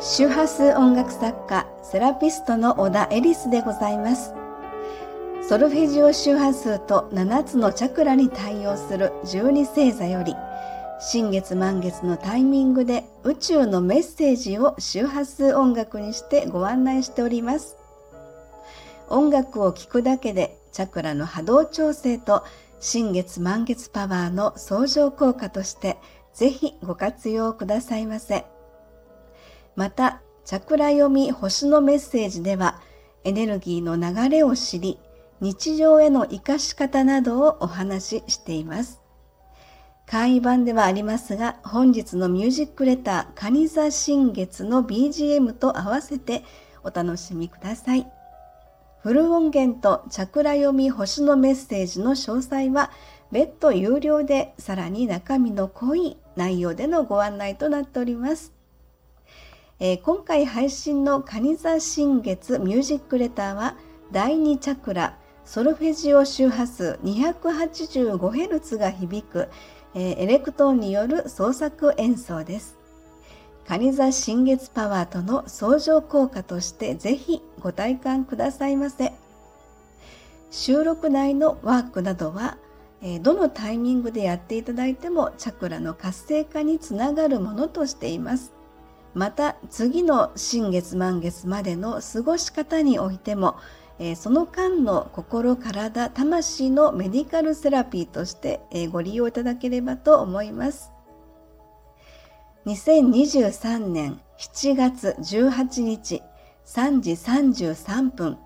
周波数音楽作家セラピストの小田エリスでございますソルフェジオ周波数と7つのチャクラに対応する12星座より新月満月のタイミングで宇宙のメッセージを周波数音楽にしてご案内しております音楽を聴くだけでチャクラの波動調整と新月満月パワーの相乗効果としてぜひご活用くださいませ。また、チャクラ読み星のメッセージではエネルギーの流れを知り、日常への活かし方などをお話ししています。簡易版ではありますが、本日のミュージックレター、カニ座新月の BGM と合わせてお楽しみください。フル音源とチャクラ読み星のメッセージの詳細は別途有料でさらに中身の濃い内容でのご案内となっております。えー、今回配信のカニ座新月ミュージックレターは第2チャクラソルフェジオ周波数 285Hz が響く、えー、エレクトーンによる創作演奏です。カニ座新月パワーとの相乗効果としてぜひご体感くださいませ。収録内のワークなどは、えどのタイミングでやっていただいてもチャクラの活性化につながるものとしています。また次の新月満月までの過ごし方においても、えその間の心体魂のメディカルセラピーとして、えご利用いただければと思います。2023年7月18日3時33分、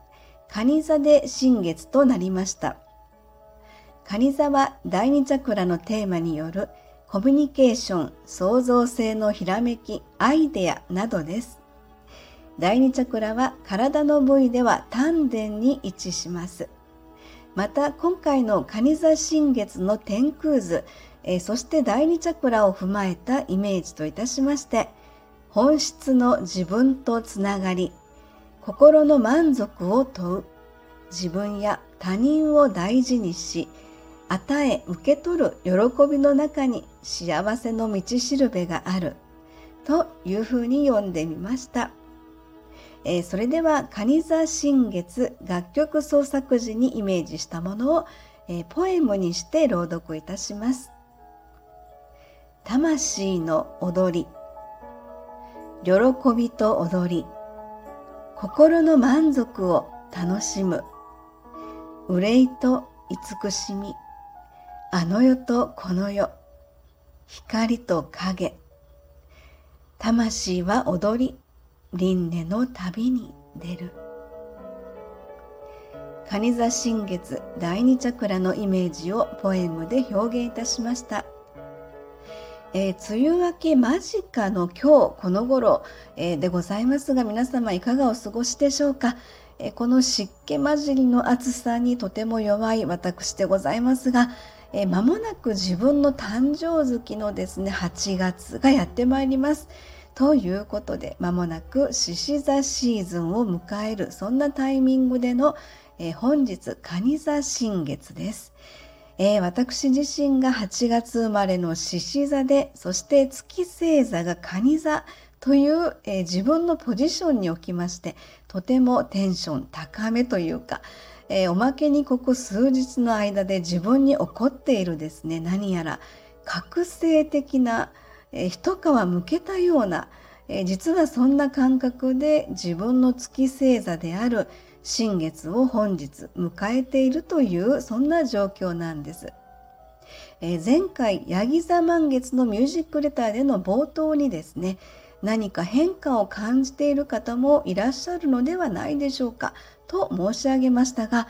蟹座で新月となりました。蟹座は第二チャクラのテーマによるコミュニケーション、創造性のひらめき、アイデアなどです。第二チャクラは体の部位では丹田に位置します。また今回の蟹座新月の天空図、えー、そして第二チャクラを踏まえたイメージといたしまして本質の自分とつながり心の満足を問う自分や他人を大事にし与え受け取る喜びの中に幸せの道しるべがあるというふうに読んでみました。えー、それでは蟹座新月楽曲創作時にイメージしたものを、えー、ポエムにして朗読いたします。魂の踊り喜びと踊り心の満足を楽しむ憂いと慈しみあの世とこの世。光と影。魂は踊り。輪廻の旅に出る。蟹座新月。第二チャクラのイメージをポエムで表現いたしました。えー、梅雨明け間近の今日この頃、えー、でございますが皆様いかがお過ごしでしょうか、え、この湿気混じりの暑さにとても弱い私でございますが、え間もなく自分の誕生月のですね8月がやってまいります。ということで間もなく獅子座シーズンを迎えるそんなタイミングでの、え本日蟹座新月です。えー、私自身が8月生まれの獅子座で、そして月星座が蟹座という、えー、自分のポジションにおきまして、とてもテンション高めというか、えー、おまけにここ数日の間で自分に起こっているですね、何やら覚醒的な、えー、一皮むけたような、え実はそんな感覚で自分の月星座である新月を本日迎えているというそんな状況なんです。え、前回ヤギ座満月のミュージックレターでの冒頭にですね何か変化を感じている方もいらっしゃるのではないでしょうか？と申し上げましたが、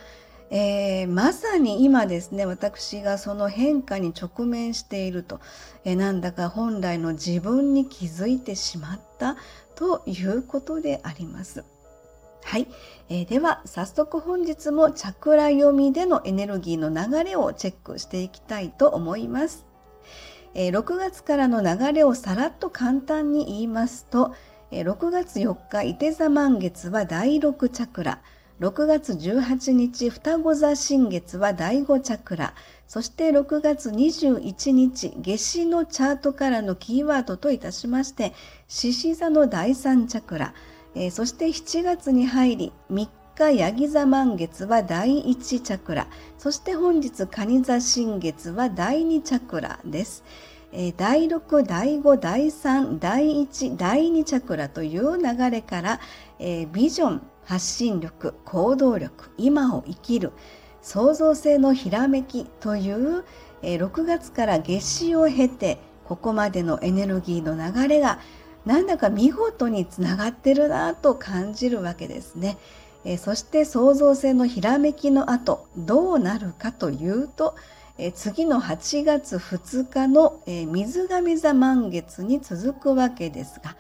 えー、まさに今ですね私がその変化に直面していると、えー、なんだか本来の自分に気づいてしまったということであります。はい、えー、では早速本日もチャクラ読みでのエネルギーの流れをチェックしていきたいと思います。えー、6月からの流れをさらっと簡単に言いますと、えー、6月4日伊手座満月は第6チャクラ。6月18日双子座新月は第5チャクラ。そして6月21日夏至のチャートからのキーワードといたしまして獅子座の第3チャクラ、えー、そして7月に入り3日ヤギ座満月は第1チャクラそして本日蟹座新月は第2チャクラです。第6、第5、第3、第1、第2チャクラという流れから、えー、ビジョン、発信力、行動力、今を生きる、創造性のひらめきという、えー、6月から夏至を経て、ここまでのエネルギーの流れがなんだか見事につながってるなと感じるわけですね。え、そして創造性のひらめきの後どうなるかというと、え次の8月2日の、え水亀座満月に続くわけですが、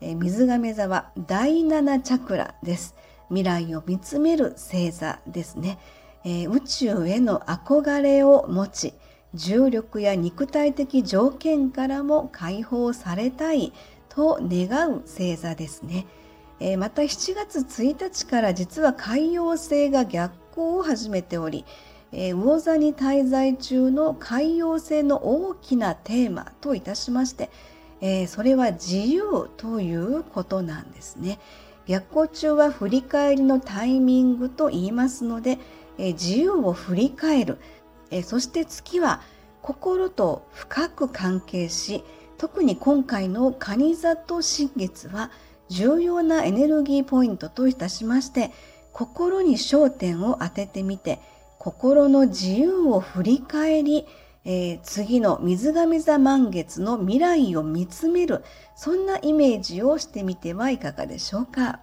え水亀座は第7チャクラです。未来を見つめる星座ですね、え宇宙への憧れを持ち重力や肉体的条件からも解放されたいと願う星座ですね。えまた7月1日から実は海洋星が逆行を始めており、えー、魚座に滞在中の海洋性の大きなテーマといたしまして、えー、それは自由ということなんですね。逆行中は振り返りのタイミングと言いますので、えー、自由を振り返る、えそして月は心と深く関係し特に今回の蟹座と新月は重要なエネルギーポイントといたしまして心に焦点を当ててみて心の自由を振り返り、えー、次の水亀座満月の未来を見つめるそんなイメージをしてみてはいかがでしょうか。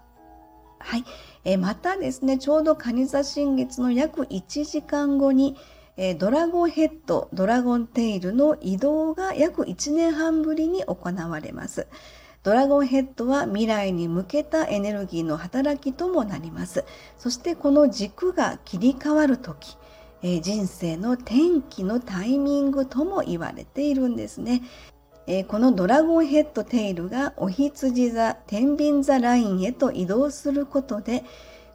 はい、えー、またですねちょうど蟹座新月の約1時間後に、え、ドラゴンヘッドドラゴンテイルの移動が約1年半ぶりに行われます。ドラゴンヘッドは未来に向けたエネルギーの働きともなります。そしてこの軸が切り替わる時、えー、人生の転機のタイミングとも言われているんですね。えー、このドラゴンヘッドテイルがお羊座、天秤座ラインへと移動することで、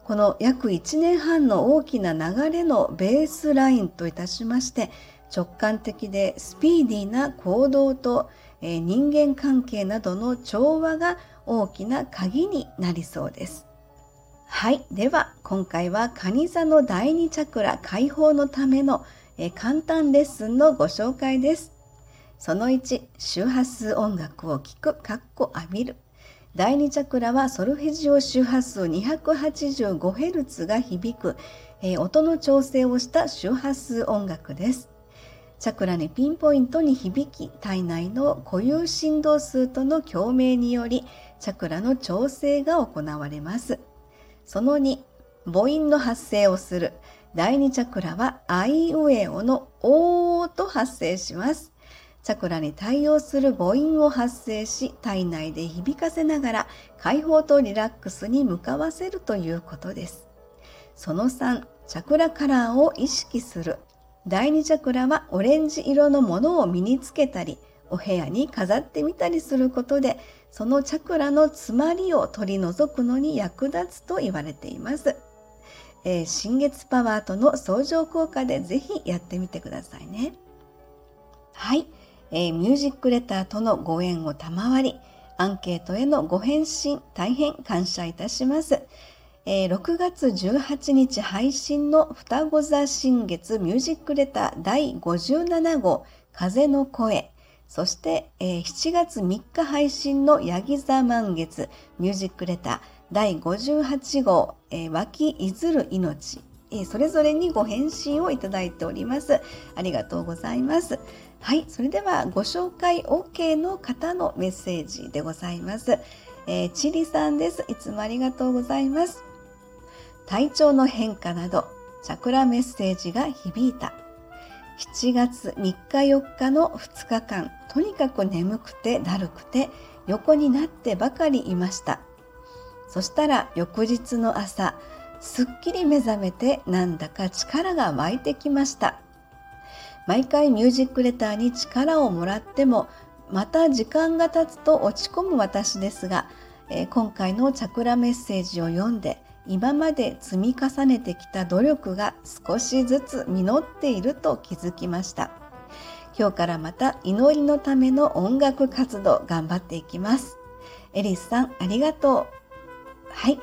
この約1年半の大きな流れのベースラインといたしまして、直感的でスピーディーな行動とえ、人間関係などの調和が大きな鍵になりそうです。はい。では、今回は蟹座の第2チャクラ解放のための、え、簡単レッスンのご紹介です。その1、周波数音楽を聴く、かっこ浴びる。第2チャクラはソルフェジオ周波数 285Hz が響く、え、音の調整をした周波数音楽です。チャクラにピンポイントに響き体内の固有振動数との共鳴によりチャクラの調整が行われます。その2母音の発生をする。第2チャクラはアイウェオのオーと発生します。チャクラに対応する母音を発生し体内で響かせながら解放とリラックスに向かわせるということです。その3チャクラカラーを意識する。第2チャクラはオレンジ色のものを身につけたりお部屋に飾ってみたりすることでそのチャクラの詰まりを取り除くのに役立つと言われています。えー、新月パワーとの相乗効果でぜひやってみてくださいね。はい、えー、ミュージックレターとのご縁を賜りアンケートへのご返信大変感謝いたします。えー、6月18日配信の双子座新月ミュージックレター第57号風の声そして、えー、7月3日配信のヤギ座満月ミュージックレター第58号、えー、湧きいずる命、え、それぞれにご返信をいただいております。ありがとうございます。はい、それではご紹介 OK の方のメッセージでございます。えー、チリさんです。いつもありがとうございます。体調の変化などチャクラメッセージが響いた。7月3日4日の2日間とにかく眠くてだるくて横になってばかりいました。そしたら翌日の朝すっきり目覚めてなんだか力が湧いてきました。毎回ミュージックレターに力をもらってもまた時間が経つと落ち込む私ですが、えー、今回のチャクラメッセージを読んで今まで積み重ねてきた努力が少しずつ実っていると気づきました。今日からまた祈りのための音楽活動頑張っていきます。エリスさんありがとう。はい、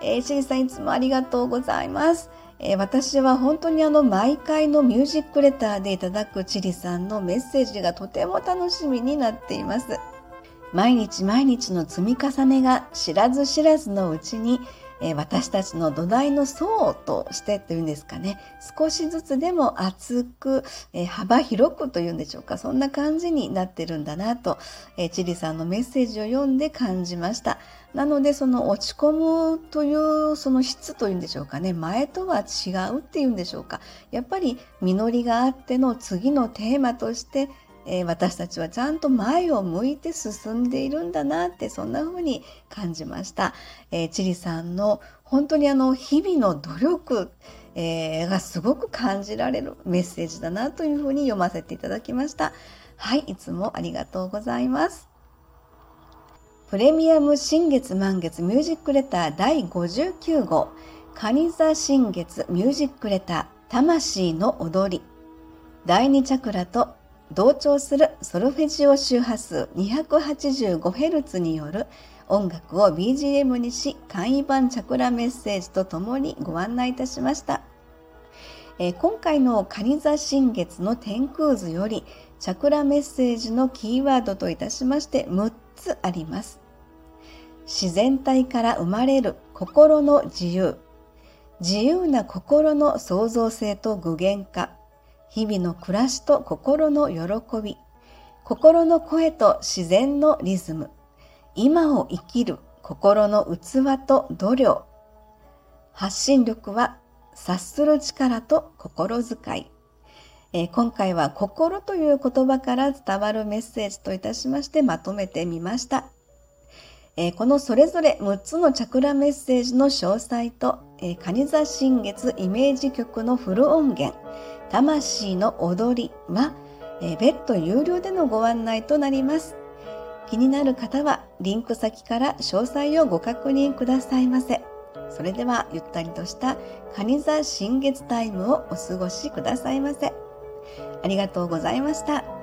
えー、シリさんいつもありがとうございます。え、私は本当にあの毎回のミュージックレターでいただくチリさんのメッセージがとても楽しみになっています。毎日毎日の積み重ねが知らず知らずのうちにえ私たちの土台の層としてというんですかね。少しずつでも厚く、え幅広くというんでしょうか。そんな感じになってるんだなと、えチリさんのメッセージを読んで感じました。なのでその落ち込むというその質というんでしょうかね。前とは違うっていうんでしょうか。やっぱり実りがあっての次のテーマとしてえー、私たちはちゃんと前を向いて進んでいるんだなってそんな風に感じました。えー、チリさんの本当にあの日々の努力、えー、がすごく感じられるメッセージだなというふうに読ませていただきました。はい、いつもありがとうございます。プレミアム新月満月ミュージックレター第59号、カニ座新月ミュージックレター、魂の踊り。第2チャクラと同調するソルフェジオ周波数 285Hz による音楽を BGM にし簡易版チャクラメッセージとともにご案内いたしました。えー、今回のカニ座新月の天空図よりチャクラメッセージのキーワードといたしまして6つあります。自然体から生まれる心の自由。自由な心の創造性と具現化。日々の暮らしと心の喜び、心の声と自然のリズム、今を生きる心の器と度量、発信力は察する力と心遣い。えー、今回は心という言葉から伝わるメッセージといたしましてまとめてみました。えー、このそれぞれ6つのチャクラメッセージの詳細と、えー、カニ座新月イメージ曲のフル音源、魂の踊りは、えー、別途有料でのご案内となります。気になる方はリンク先から詳細をご確認くださいませ。それではゆったりとしたカニ座新月タイムをお過ごしくださいませ。ありがとうございました。